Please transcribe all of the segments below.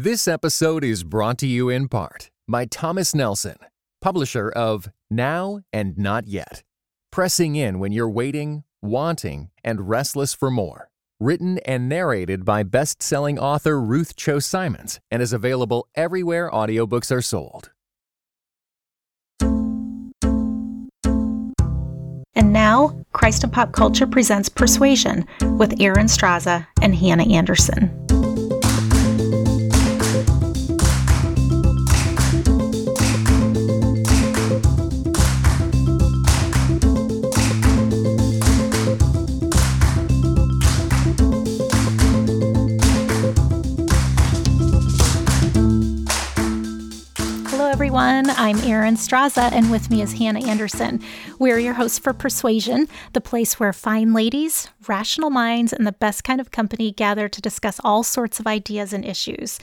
This episode is brought to you in part by Thomas Nelson, publisher of Now and Not Yet. Pressing in when you're waiting, wanting, and restless for more. Written and narrated by best selling author Ruth Chou Simons and is available everywhere audiobooks are sold. And now, Christ and Pop Culture presents Persuasion with Erin Straza and Hannah Anderson. I'm Erin Straza, and with me is Hannah Anderson. We're your hosts for Persuasion, the place where fine ladies, rational minds, and the best kind of company gather to discuss all sorts of ideas and issues.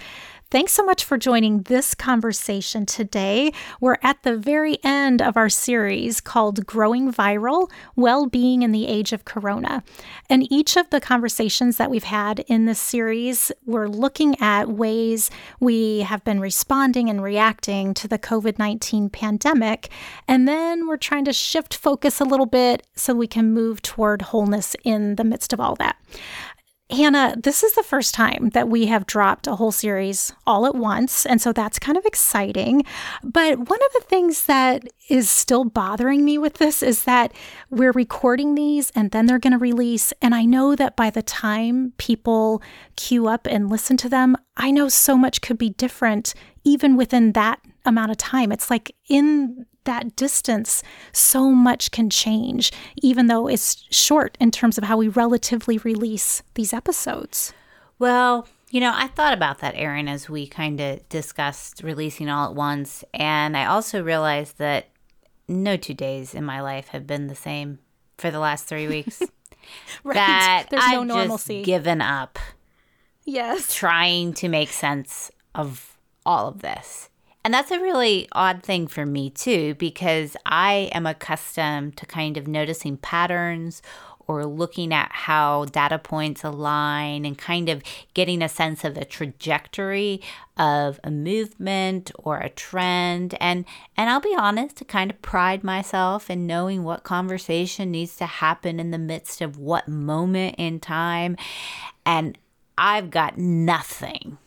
Thanks so much for joining this conversation today. We're at the very end of our series called Growing Viral Well Being in the Age of Corona. And each of the conversations that we've had in this series, we're looking at ways we have been responding and reacting to the COVID 19 pandemic. And then we're trying to shift focus a little bit so we can move toward wholeness in the midst of all that. Hannah, this is the first time that we have dropped a whole series all at once. And so that's kind of exciting. But one of the things that is still bothering me with this is that we're recording these and then they're going to release. And I know that by the time people queue up and listen to them, I know so much could be different even within that amount of time. It's like in that distance, so much can change, even though it's short in terms of how we relatively release these episodes. Well, you know, I thought about that, Erin, as we kind of discussed releasing all at once. And I also realized that no two days in my life have been the same for the last three weeks. right. That There's I've no normalcy. Just given up. Yes. Trying to make sense of all of this. And that's a really odd thing for me, too, because I am accustomed to kind of noticing patterns or looking at how data points align and kind of getting a sense of a trajectory of a movement or a trend. And and I'll be honest to kind of pride myself in knowing what conversation needs to happen in the midst of what moment in time. And I've got nothing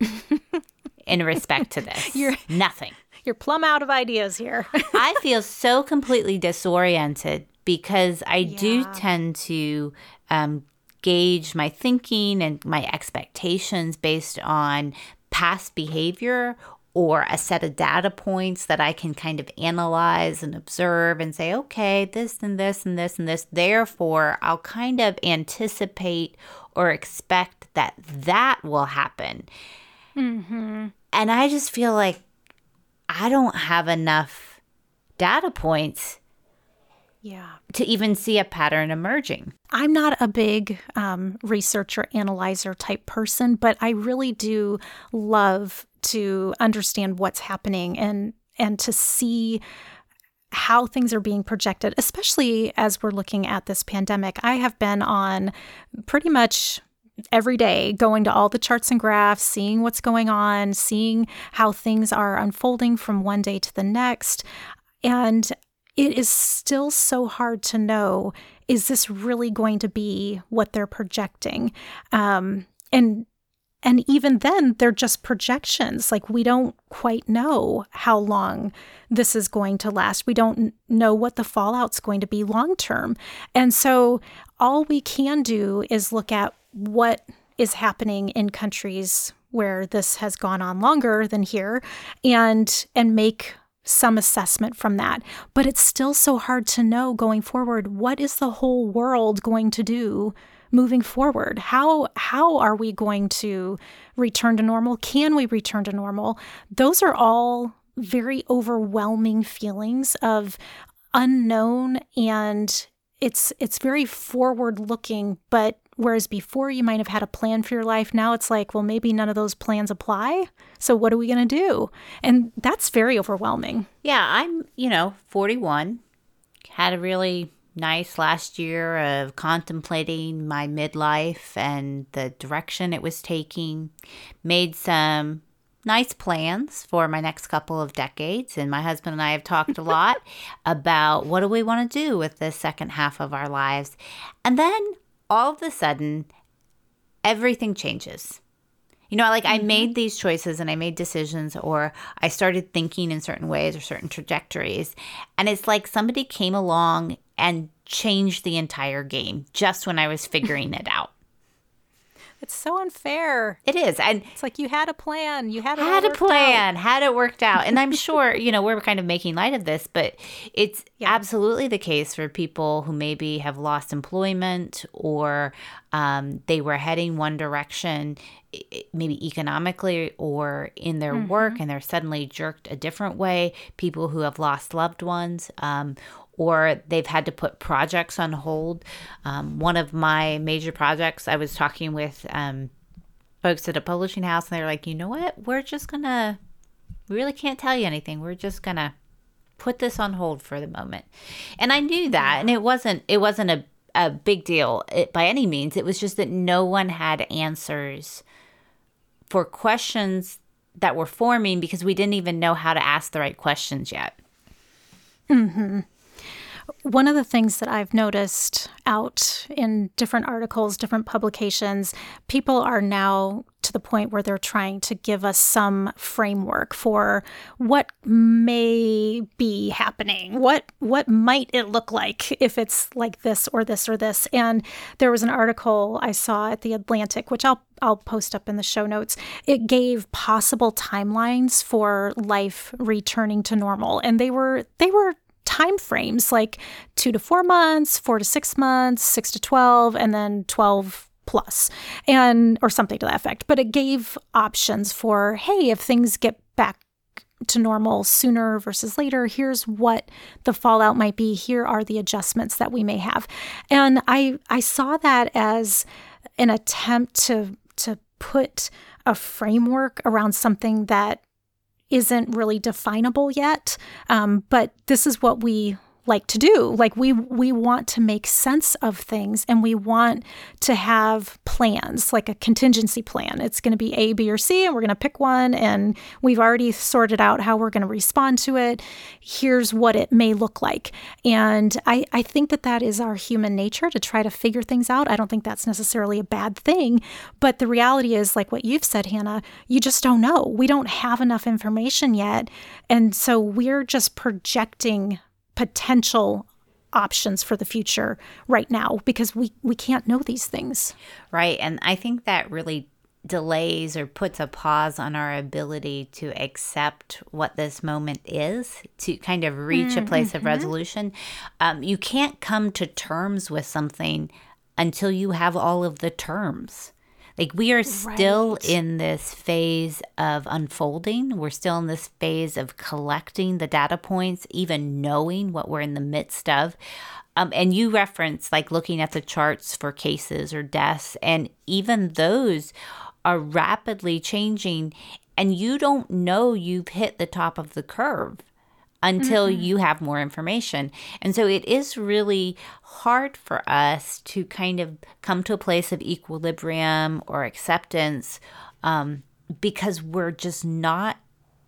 in respect to this. You're nothing. You're plumb out of ideas here. I feel so completely disoriented because I yeah. do tend to um, gauge my thinking and my expectations based on past behavior or a set of data points that I can kind of analyze and observe and say, okay, this and this and this and this. Therefore, I'll kind of anticipate or expect that that will happen. Mm-hmm. And I just feel like I don't have enough data points yeah. to even see a pattern emerging. I'm not a big um, researcher analyzer type person but i really do love to understand what's happening and and to see how things are being projected especially as we're looking at this pandemic. I have been on pretty much every day going to all the charts and graphs, seeing what's going on, seeing how things are unfolding from one day to the next. And it is still so hard to know is this really going to be what they're projecting? Um, and and even then they're just projections like we don't quite know how long this is going to last we don't know what the fallout's going to be long term and so all we can do is look at what is happening in countries where this has gone on longer than here and and make some assessment from that. But it's still so hard to know going forward what is the whole world going to do moving forward? How how are we going to return to normal? Can we return to normal? Those are all very overwhelming feelings of unknown and it's it's very forward looking but Whereas before you might have had a plan for your life, now it's like, well, maybe none of those plans apply. So what are we going to do? And that's very overwhelming. Yeah, I'm, you know, 41, had a really nice last year of contemplating my midlife and the direction it was taking. Made some nice plans for my next couple of decades. And my husband and I have talked a lot about what do we want to do with the second half of our lives. And then all of a sudden, everything changes. You know, like mm-hmm. I made these choices and I made decisions, or I started thinking in certain ways or certain trajectories. And it's like somebody came along and changed the entire game just when I was figuring it out. It's so unfair. It is. And it's like you had a plan. You had had a plan, out. had it worked out. And I'm sure, you know, we're kind of making light of this, but it's yeah. absolutely the case for people who maybe have lost employment or um, they were heading one direction, maybe economically or in their mm-hmm. work, and they're suddenly jerked a different way. People who have lost loved ones, um, or they've had to put projects on hold. Um, one of my major projects, I was talking with um, folks at a publishing house, and they're like, you know what? We're just going to, we really can't tell you anything. We're just going to put this on hold for the moment. And I knew that, and it wasn't, it wasn't a, a big deal it, by any means. It was just that no one had answers for questions that were forming because we didn't even know how to ask the right questions yet. Hmm. One of the things that I've noticed out in different articles, different publications, people are now to the point where they're trying to give us some framework for what may be happening. What what might it look like if it's like this or this or this? And there was an article I saw at the Atlantic, which I'll I'll post up in the show notes. It gave possible timelines for life returning to normal, and they were they were time frames like two to four months, four to six months, six to 12, and then 12 plus, and or something to that effect. But it gave options for, hey, if things get back to normal sooner versus later. Here's what the fallout might be. Here are the adjustments that we may have. And I I saw that as an attempt to to put a framework around something that isn't really definable yet. Um, but this is what we like to do. Like we we want to make sense of things and we want to have plans, like a contingency plan. It's going to be A, B, or C, and we're going to pick one and we've already sorted out how we're going to respond to it. Here's what it may look like. And I, I think that that is our human nature to try to figure things out. I don't think that's necessarily a bad thing. But the reality is, like what you've said, Hannah, you just don't know. We don't have enough information yet. And so we're just projecting potential options for the future right now because we we can't know these things. Right, and I think that really delays or puts a pause on our ability to accept what this moment is to kind of reach mm-hmm. a place of mm-hmm. resolution. Um, you can't come to terms with something until you have all of the terms. Like we are still right. in this phase of unfolding. We're still in this phase of collecting the data points, even knowing what we're in the midst of. Um, and you reference like looking at the charts for cases or deaths, and even those are rapidly changing, and you don't know you've hit the top of the curve until mm-hmm. you have more information. And so it is really hard for us to kind of come to a place of equilibrium or acceptance um, because we're just not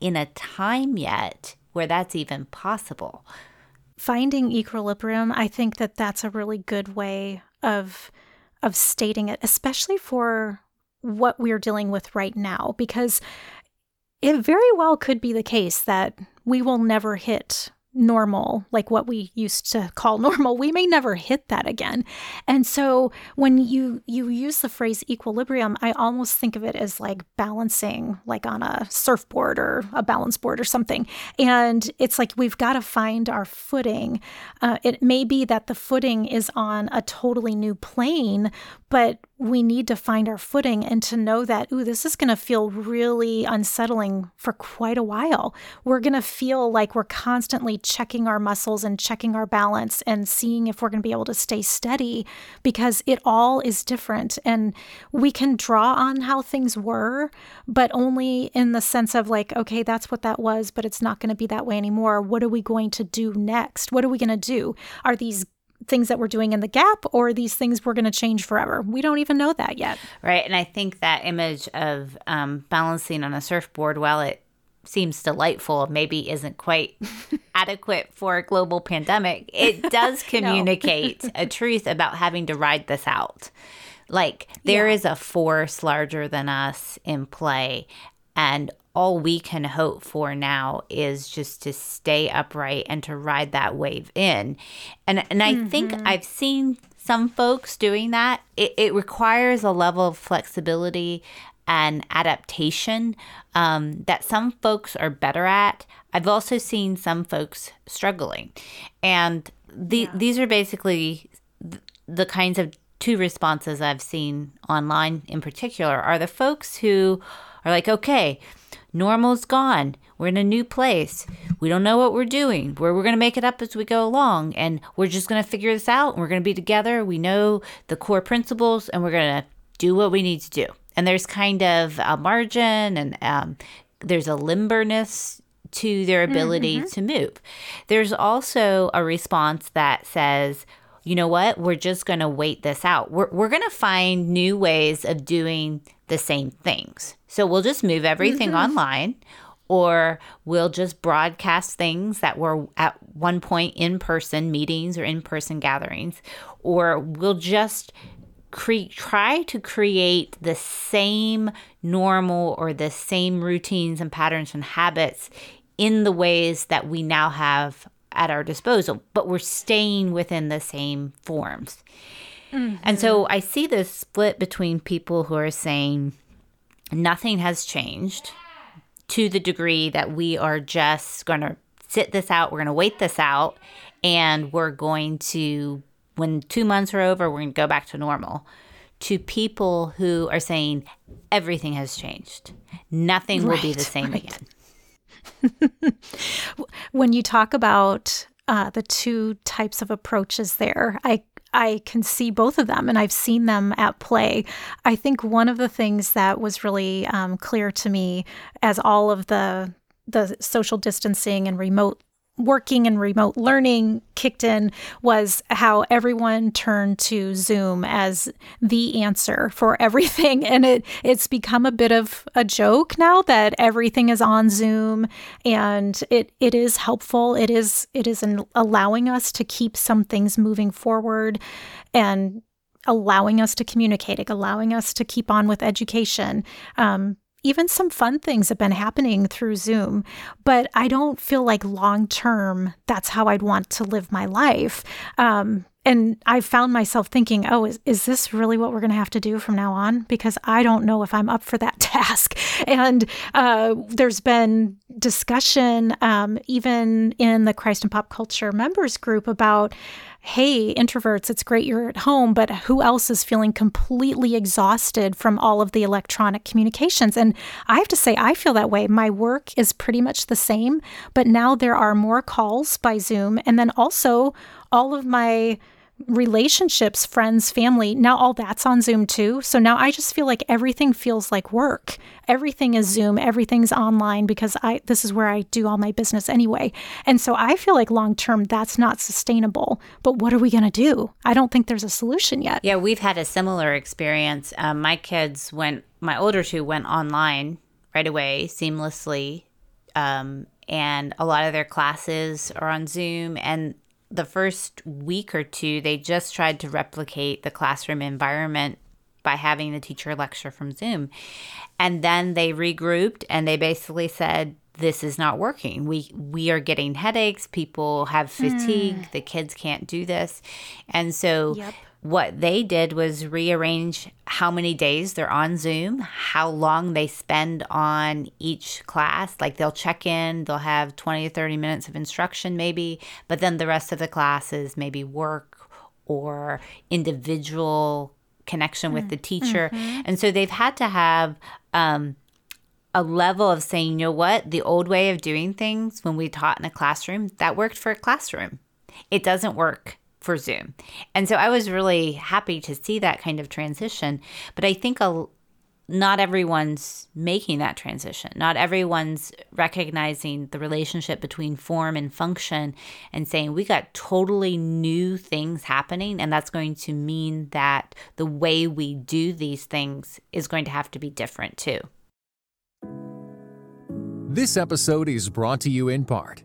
in a time yet where that's even possible. Finding equilibrium, I think that that's a really good way of of stating it, especially for what we're dealing with right now because it very well could be the case that we will never hit normal, like what we used to call normal, we may never hit that again. And so when you you use the phrase equilibrium, I almost think of it as like balancing like on a surfboard or a balance board or something. And it's like we've got to find our footing. Uh, it may be that the footing is on a totally new plane, but we need to find our footing and to know that, ooh, this is going to feel really unsettling for quite a while. We're going to feel like we're constantly checking our muscles and checking our balance and seeing if we're going to be able to stay steady because it all is different. And we can draw on how things were, but only in the sense of like, okay, that's what that was, but it's not going to be that way anymore. What are we going to do next? What are we going to do? Are these things that we're doing in the gap or these things we're going to change forever. We don't even know that yet. Right. And I think that image of um, balancing on a surfboard, while it seems delightful, maybe isn't quite adequate for a global pandemic, it does communicate a truth about having to ride this out. Like there yeah. is a force larger than us in play. And all we can hope for now is just to stay upright and to ride that wave in. And and I mm-hmm. think I've seen some folks doing that. It, it requires a level of flexibility and adaptation um, that some folks are better at. I've also seen some folks struggling. And the, yeah. these are basically the kinds of two responses I've seen online in particular are the folks who are like, okay, normal's gone. We're in a new place. We don't know what we're doing. We're, we're going to make it up as we go along. And we're just going to figure this out. And we're going to be together. We know the core principles and we're going to do what we need to do and there's kind of a margin and um, there's a limberness to their ability mm-hmm. to move. There's also a response that says, you know what, we're just going to wait this out. We're, we're going to find new ways of doing the same things. So we'll just move everything mm-hmm. online or we'll just broadcast things that were at one point in person meetings or in person gatherings, or we'll just cre- try to create the same normal or the same routines and patterns and habits in the ways that we now have at our disposal, but we're staying within the same forms. Mm-hmm. And so I see this split between people who are saying nothing has changed to the degree that we are just going to sit this out, we're going to wait this out, and we're going to when two months are over, we're going to go back to normal, to people who are saying everything has changed. Nothing right, will be the same right. again. when you talk about uh, the two types of approaches there, I I can see both of them and I've seen them at play. I think one of the things that was really um, clear to me as all of the the social distancing and remote working and remote learning kicked in was how everyone turned to Zoom as the answer for everything. And it it's become a bit of a joke now that everything is on Zoom and it it is helpful. It is it is allowing us to keep some things moving forward and allowing us to communicate, allowing us to keep on with education. Um, even some fun things have been happening through Zoom, but I don't feel like long term that's how I'd want to live my life. Um, and I found myself thinking, oh, is, is this really what we're going to have to do from now on? Because I don't know if I'm up for that task. And uh, there's been discussion, um, even in the Christ and Pop Culture members group, about hey, introverts, it's great you're at home, but who else is feeling completely exhausted from all of the electronic communications? And I have to say, I feel that way. My work is pretty much the same, but now there are more calls by Zoom. And then also, all of my relationships, friends, family, now all that's on Zoom too. So now I just feel like everything feels like work. Everything is Zoom, everything's online because I this is where I do all my business anyway. And so I feel like long term that's not sustainable. But what are we going to do? I don't think there's a solution yet. Yeah, we've had a similar experience. Um, my kids went my older two went online right away seamlessly. Um, and a lot of their classes are on Zoom and the first week or two, they just tried to replicate the classroom environment by having the teacher lecture from Zoom. And then they regrouped and they basically said, this is not working. We we are getting headaches, people have fatigue, mm. the kids can't do this. And so yep what they did was rearrange how many days they're on Zoom, how long they spend on each class. Like they'll check in, they'll have 20 to 30 minutes of instruction, maybe, but then the rest of the classes maybe work or individual connection with the mm, teacher. Mm-hmm. And so they've had to have um, a level of saying, you know what, the old way of doing things when we taught in a classroom, that worked for a classroom. It doesn't work for Zoom. And so I was really happy to see that kind of transition. But I think a, not everyone's making that transition. Not everyone's recognizing the relationship between form and function and saying, we got totally new things happening. And that's going to mean that the way we do these things is going to have to be different too. This episode is brought to you in part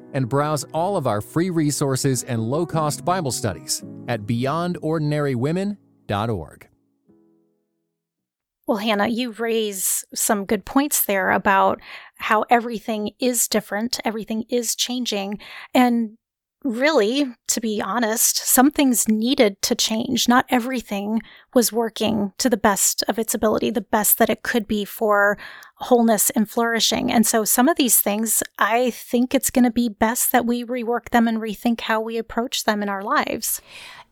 and browse all of our free resources and low cost Bible studies at beyondordinarywomen.org. Well, Hannah, you raise some good points there about how everything is different, everything is changing. And really, to be honest, some things needed to change. Not everything was working to the best of its ability, the best that it could be for wholeness and flourishing. And so, some of these things, I think it's going to be best that we rework them and rethink how we approach them in our lives.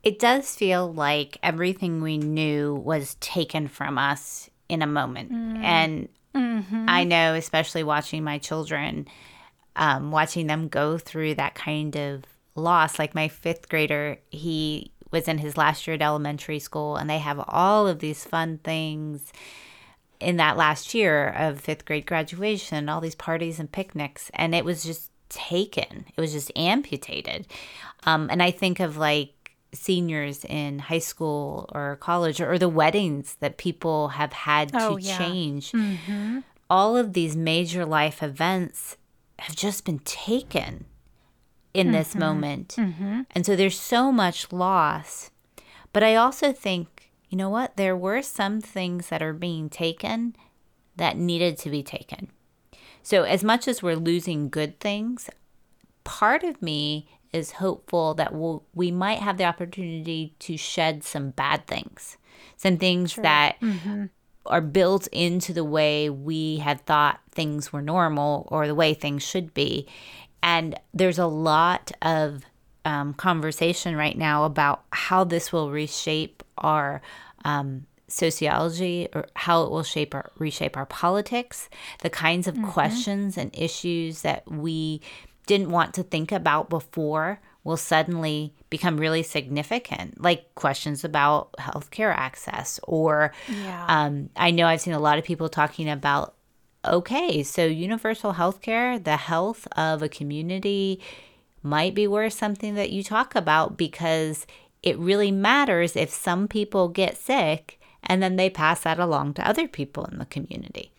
It does feel like everything we knew was taken from us in a moment. Mm. And mm-hmm. I know, especially watching my children, um, watching them go through that kind of loss. Like my fifth grader, he was in his last year at elementary school, and they have all of these fun things in that last year of fifth grade graduation, all these parties and picnics. And it was just taken, it was just amputated. Um, and I think of like, seniors in high school or college or, the weddings that people have had oh, to yeah. change. Mm-hmm. All of these major life events have just been taken in mm-hmm. this moment. Mm-hmm. And so there's so much loss. But I also think, you know what? There were some things that are being taken that needed to be taken. So, as much as we're losing good things, part of me is hopeful that we'll, we might have the opportunity to shed some bad things, some things True. that mm-hmm. are built into the way we had thought things were normal or the way things should be. And there's a lot of um, conversation right now about how this will reshape our um, sociology or how it will shape our reshape our politics the kinds of mm-hmm. questions and issues that we didn't want to think about before will suddenly become really significant, like questions about healthcare access. Or yeah. um, I know I've seen a lot of people talking about okay, so universal healthcare, the health of a community might be worth something that you talk about because it really matters if some people get sick and then they pass that along to other people in the community.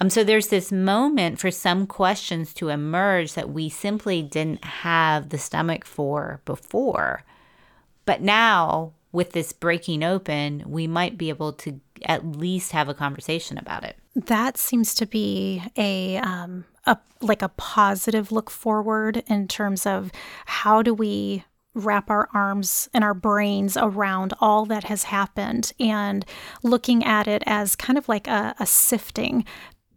Um, so there's this moment for some questions to emerge that we simply didn't have the stomach for before. But now, with this breaking open, we might be able to at least have a conversation about it. That seems to be a um, a like a positive look forward in terms of how do we wrap our arms and our brains around all that has happened and looking at it as kind of like a, a sifting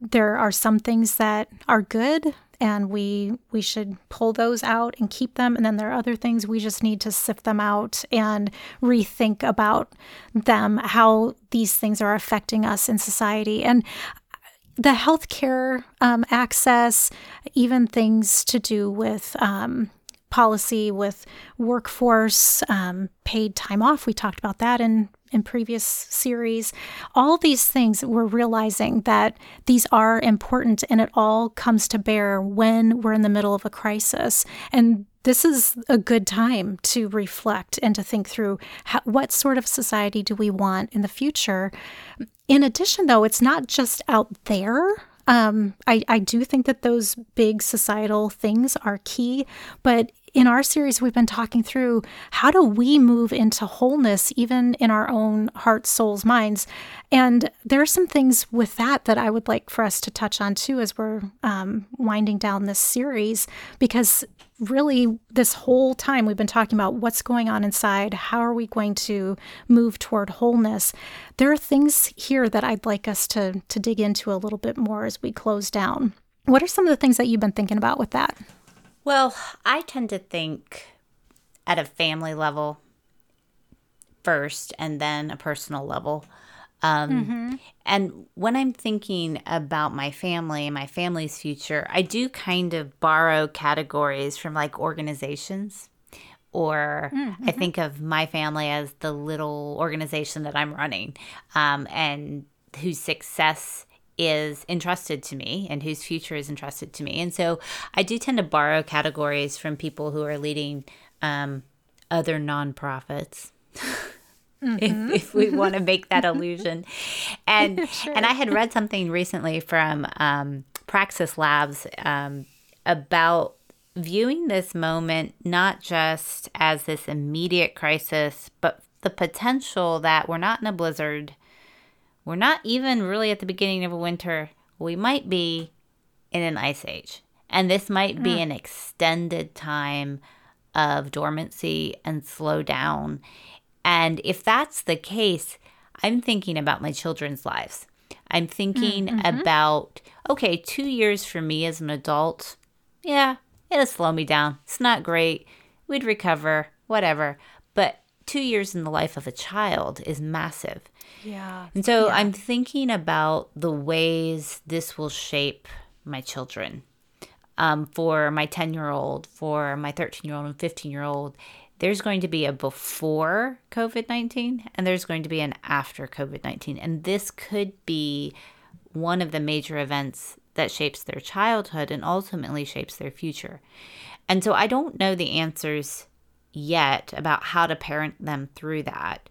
there are some things that are good and we we should pull those out and keep them. And then there are other things we just need to sift them out and rethink about them how these things are affecting us in society. And the healthcare um, access even things to do with um, policy with workforce um, paid time off. We talked about that in in previous series. All these things we're realizing that these are important and it all comes to bear when we're in the middle of a crisis. And this is a good time to reflect and to think through how, what sort of society do we want in the future. In addition, though, it's not just out there Um, I, I do think that those big societal things are key, but in our series, we've been talking through how do we move into wholeness, even in our own hearts, souls, minds. And there are some things with that that I would like for us to touch on too as we're um, winding down this series, because really, this whole time we've been talking about what's going on inside, how are we going to move toward wholeness. There are things here that I'd like us to, to dig into a little bit more as we close down. What are some of the things that you've been thinking about with that? Well, I tend to think at a family level first and then a personal level. Um, mm-hmm. And when I'm thinking about my family and my family's future, I do kind of borrow categories from like organizations. Or mm-hmm. I think of my family as the little organization that I'm running um, and whose success is entrusted to me and whose future is entrusted to me. And so I do tend to borrow categories from people who are leading um, other nonprofits. Mm-hmm. if, if, we want to make that illusion. And sure. and I had read something recently from um, Praxis Labs um, about viewing this moment not just as this immediate crisis, but the potential that we're not in a blizzard we're not even really at the beginning of a winter. We might be in an ice age. And this might be mm. an extended time of dormancy and slow down. And if that's the case, I'm thinking about my children's lives. I'm thinking mm-hmm. about, okay, two years for me as an adult, yeah, it'll slow me down. It's not great. We'd recover, whatever. Two years in the life of a child is massive. Yeah. And so yeah. I'm thinking about the ways this will shape my children. Um, for my 10 year old, for my 13 year old, and 15 year old, there's going to be a before COVID 19 and there's going to be an after COVID 19. And this could be one of the major events that shapes their childhood and ultimately shapes their future. And so I don't know the answers yet about how to parent them through that.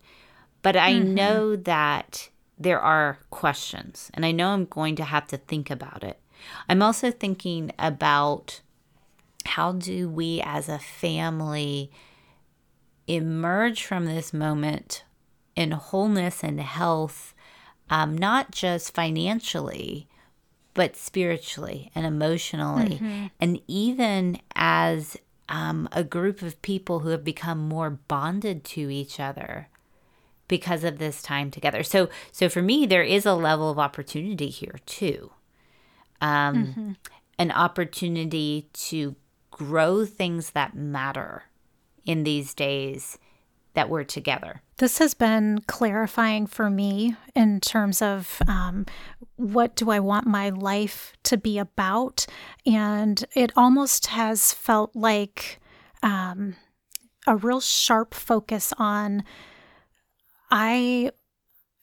But I mm-hmm. know that there are questions, and I know I'm going to have to think about it. I'm also thinking about how do we as a family emerge from this moment in wholeness and health, um, not just financially, but spiritually and emotionally, mm-hmm. and even as um, a group of people who have become more bonded to each other because of this time together. So so for me there is a level of opportunity here too. Um mm-hmm. an opportunity to grow things that matter in these days that we're together. This has been clarifying for me in terms of um, what do I want my life to be about? And it almost has felt like um, a real sharp focus on I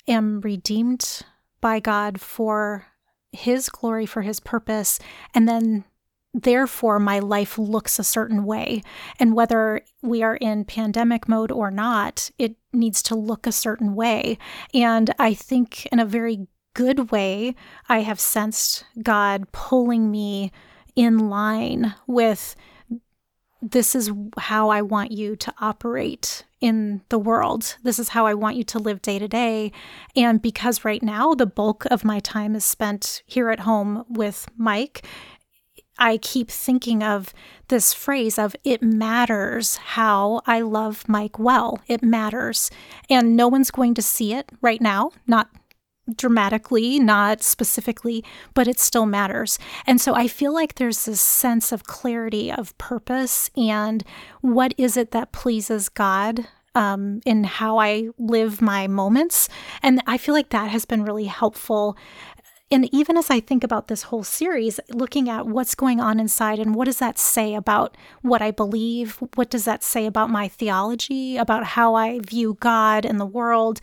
am redeemed by God for his glory, for his purpose, and then therefore my life looks a certain way. And whether we are in pandemic mode or not, it needs to look a certain way. And I think in a very good way, I have sensed God pulling me in line with this is how I want you to operate in the world. This is how I want you to live day to day. And because right now the bulk of my time is spent here at home with Mike, I keep thinking of this phrase of it matters how I love Mike well. It matters. And no one's going to see it right now, not dramatically, not specifically, but it still matters. And so I feel like there's this sense of clarity of purpose and what is it that pleases God um, in how I live my moments. And I feel like that has been really helpful and even as I think about this whole series, looking at what's going on inside and what does that say about what I believe? What does that say about my theology, about how I view God and the world?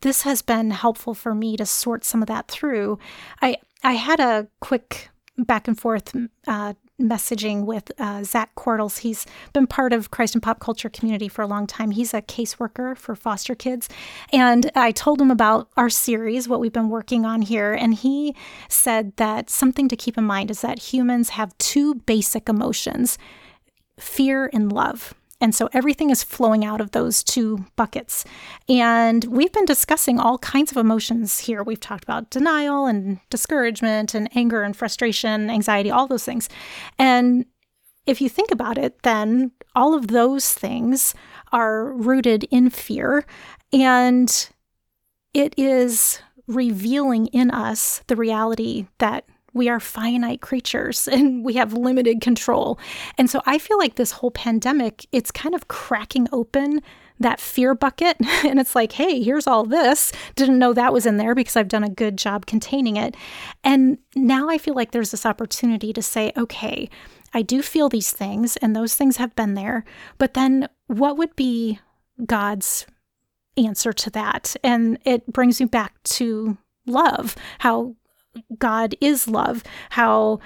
This has been helpful for me to sort some of that through. I I had a quick back and forth uh, messaging with uh, Zach Quartles. He's been part of Christ and pop culture community for a long time. He's a caseworker for foster kids. And I told him about our series, what we've been working on here. And he said that something to keep in mind is that humans have two basic emotions fear and love. And so everything is flowing out of those two buckets. And we've been discussing all kinds of emotions here. We've talked about denial and discouragement and anger and frustration, anxiety, all those things. And if you think about it, then all of those things are rooted in fear. And it is revealing in us the reality that we are finite creatures and we have limited control. And so I feel like this whole pandemic, it's kind of cracking open that fear bucket. And it's like, hey, here's all this. Didn't know that was in there because I've done a good job containing it. And now I feel like there's this opportunity to say, okay, I do feel these things and those things have been there. But then what would be God's answer to that? And it brings me back to love, how God is love, how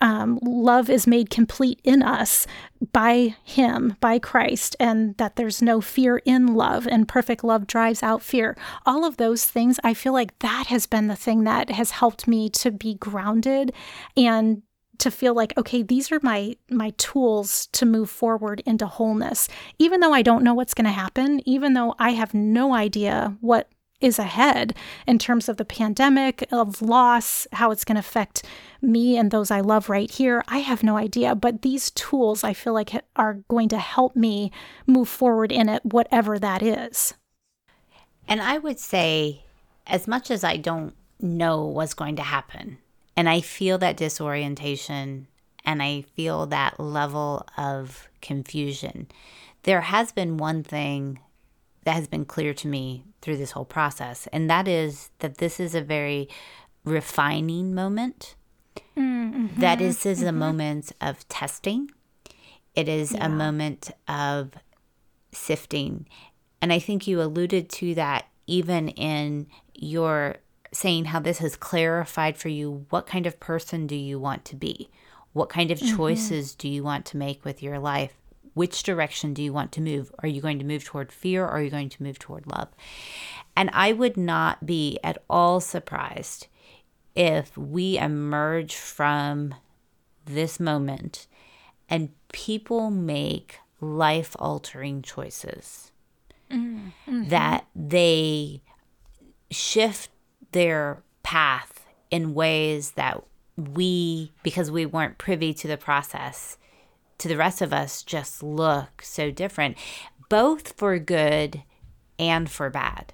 um, love is made complete in us by Him, by Christ, and that there's no fear in love, and perfect love drives out fear. All of those things, I feel like that has been the thing that has helped me to be grounded and to feel like okay these are my my tools to move forward into wholeness even though i don't know what's going to happen even though i have no idea what is ahead in terms of the pandemic, of loss, how it's going to affect me and those I love right here. I have no idea. But these tools I feel like are going to help me move forward in it, whatever that is. And I would say, as much as I don't know what's going to happen, and I feel that disorientation and I feel that level of confusion, there has been one thing that has been clear to me through this whole process, and that is that this is a very refining moment. Mm-hmm. That is, is mm-hmm. a moment of testing. It is yeah. a moment of sifting. And I think you alluded to that even in your saying how this has clarified for you what kind of person do you want to be? What kind of mm-hmm. choices mm-hmm. do you want to make with your life? Which direction do you want to move? Are you going to move toward fear or are you going to move toward love? And I would not be at all surprised if we emerge from this moment and people make life altering choices mm-hmm. that they shift their path in ways that we, because we weren't privy to the process, to the rest of us just look so different, both for good and for bad.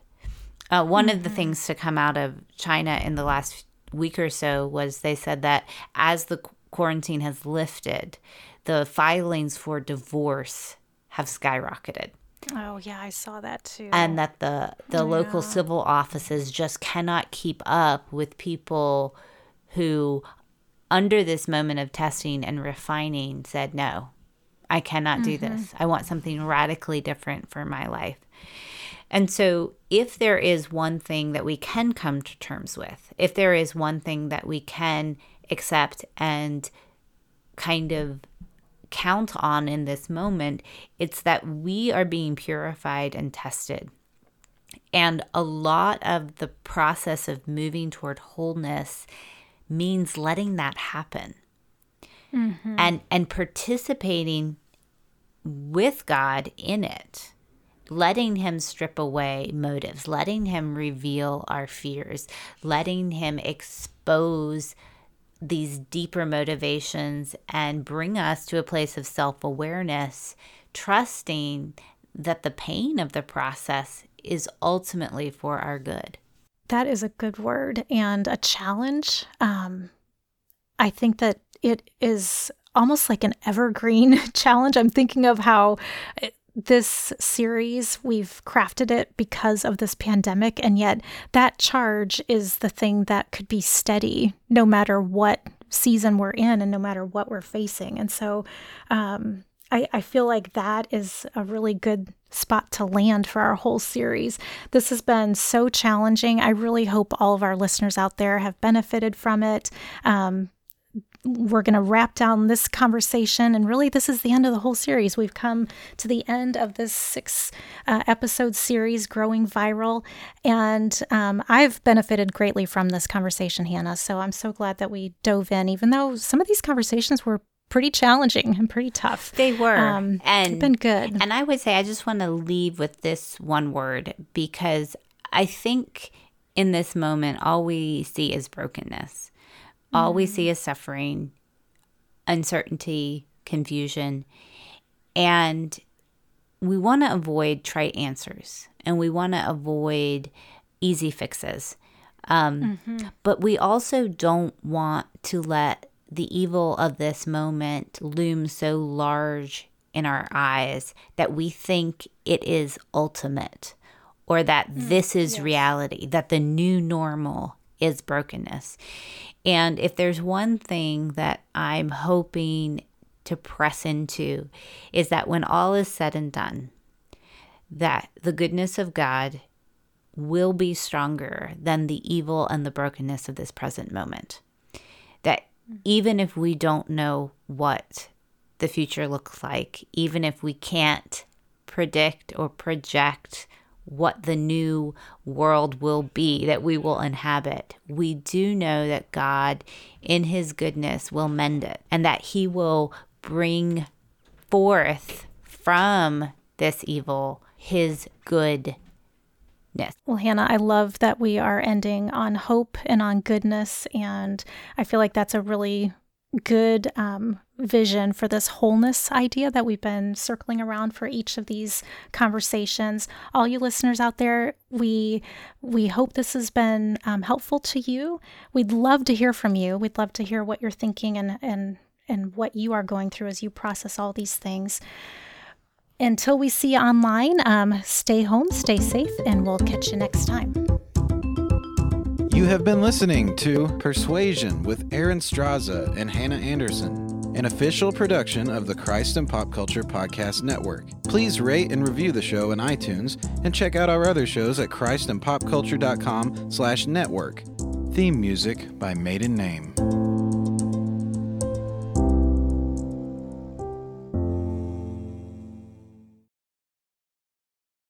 Uh, one mm-hmm. of the mm-hmm. things to come out of China in the last week or so was they said that as the quarantine has lifted, the filings for divorce have skyrocketed. Oh yeah, I saw that too. And that the the yeah. local civil offices just cannot keep up with people who under this moment of testing and refining, said, No, I cannot do mm-hmm. this. I want something radically different for my life. And so, if there is one thing that we can come to terms with, if there is one thing that we can accept and kind of count on in this moment, it's that we are being purified and tested. And a lot of the process of moving toward wholeness means letting that happen mm-hmm. and and participating with God in it letting him strip away motives letting him reveal our fears letting him expose these deeper motivations and bring us to a place of self-awareness trusting that the pain of the process is ultimately for our good that is a good word and a challenge. Um, I think that it is almost like an evergreen challenge. I'm thinking of how eh, this series, we've crafted it because of this pandemic, and yet that charge is the thing that could be steady no matter what season we're in and no matter what we're facing. And so um, I, I feel like that is a really good spot to land for our whole series. This has been so challenging. I really hope all of our listeners out there have benefited from it. Um, we're going to wrap down this conversation. And really, this is the end of the whole series. We've come to the end of this six uh, episode series, Growing Viral. And um, I've benefited greatly from this conversation, Hannah. So I'm so glad that we dove in, even though some of these conversations were pretty challenging and pretty tough. They were. Um, and been good. And I would say I just want to leave with this one word because I think in this moment all we see is brokenness. All we see is suffering, uncertainty, confusion. And we want to avoid trite answers and we want to avoid easy fixes. Um, mm-hmm. But we also don't want to let the evil of this moment looms so large in our eyes that we think it is ultimate or that mm, this is yes. reality, that the new normal is brokenness. And if there's one thing that I'm hoping to press into is that when all is said and done, that the goodness of God will be stronger than the evil and the brokenness of this present moment. That even if we don't know what the future looks like, even if we can't predict or project what the new world will be that we will inhabit. We do know that God, in His goodness, will mend it and that He will bring forth from this evil His Well, Hannah, I love that we are ending on hope and on goodness. And I feel like that's a really good um, vision for this wholeness idea that we've been circling around for each of these conversations. All you listeners out there, we we hope this has been um, helpful to you. We'd love to hear from you. We'd love to hear what you're thinking and and and what you are going through as you process all these things. Until we see you online, um, stay home, stay safe, and we'll catch you next time. You have been listening to Persuasion with Erin Straza and Hannah Anderson, an official production of the Christ and Pop Culture Podcast Network. Please rate and review the show in iTunes and check out our other shows at christandpopculture.com slash network. Theme music by Maiden Name.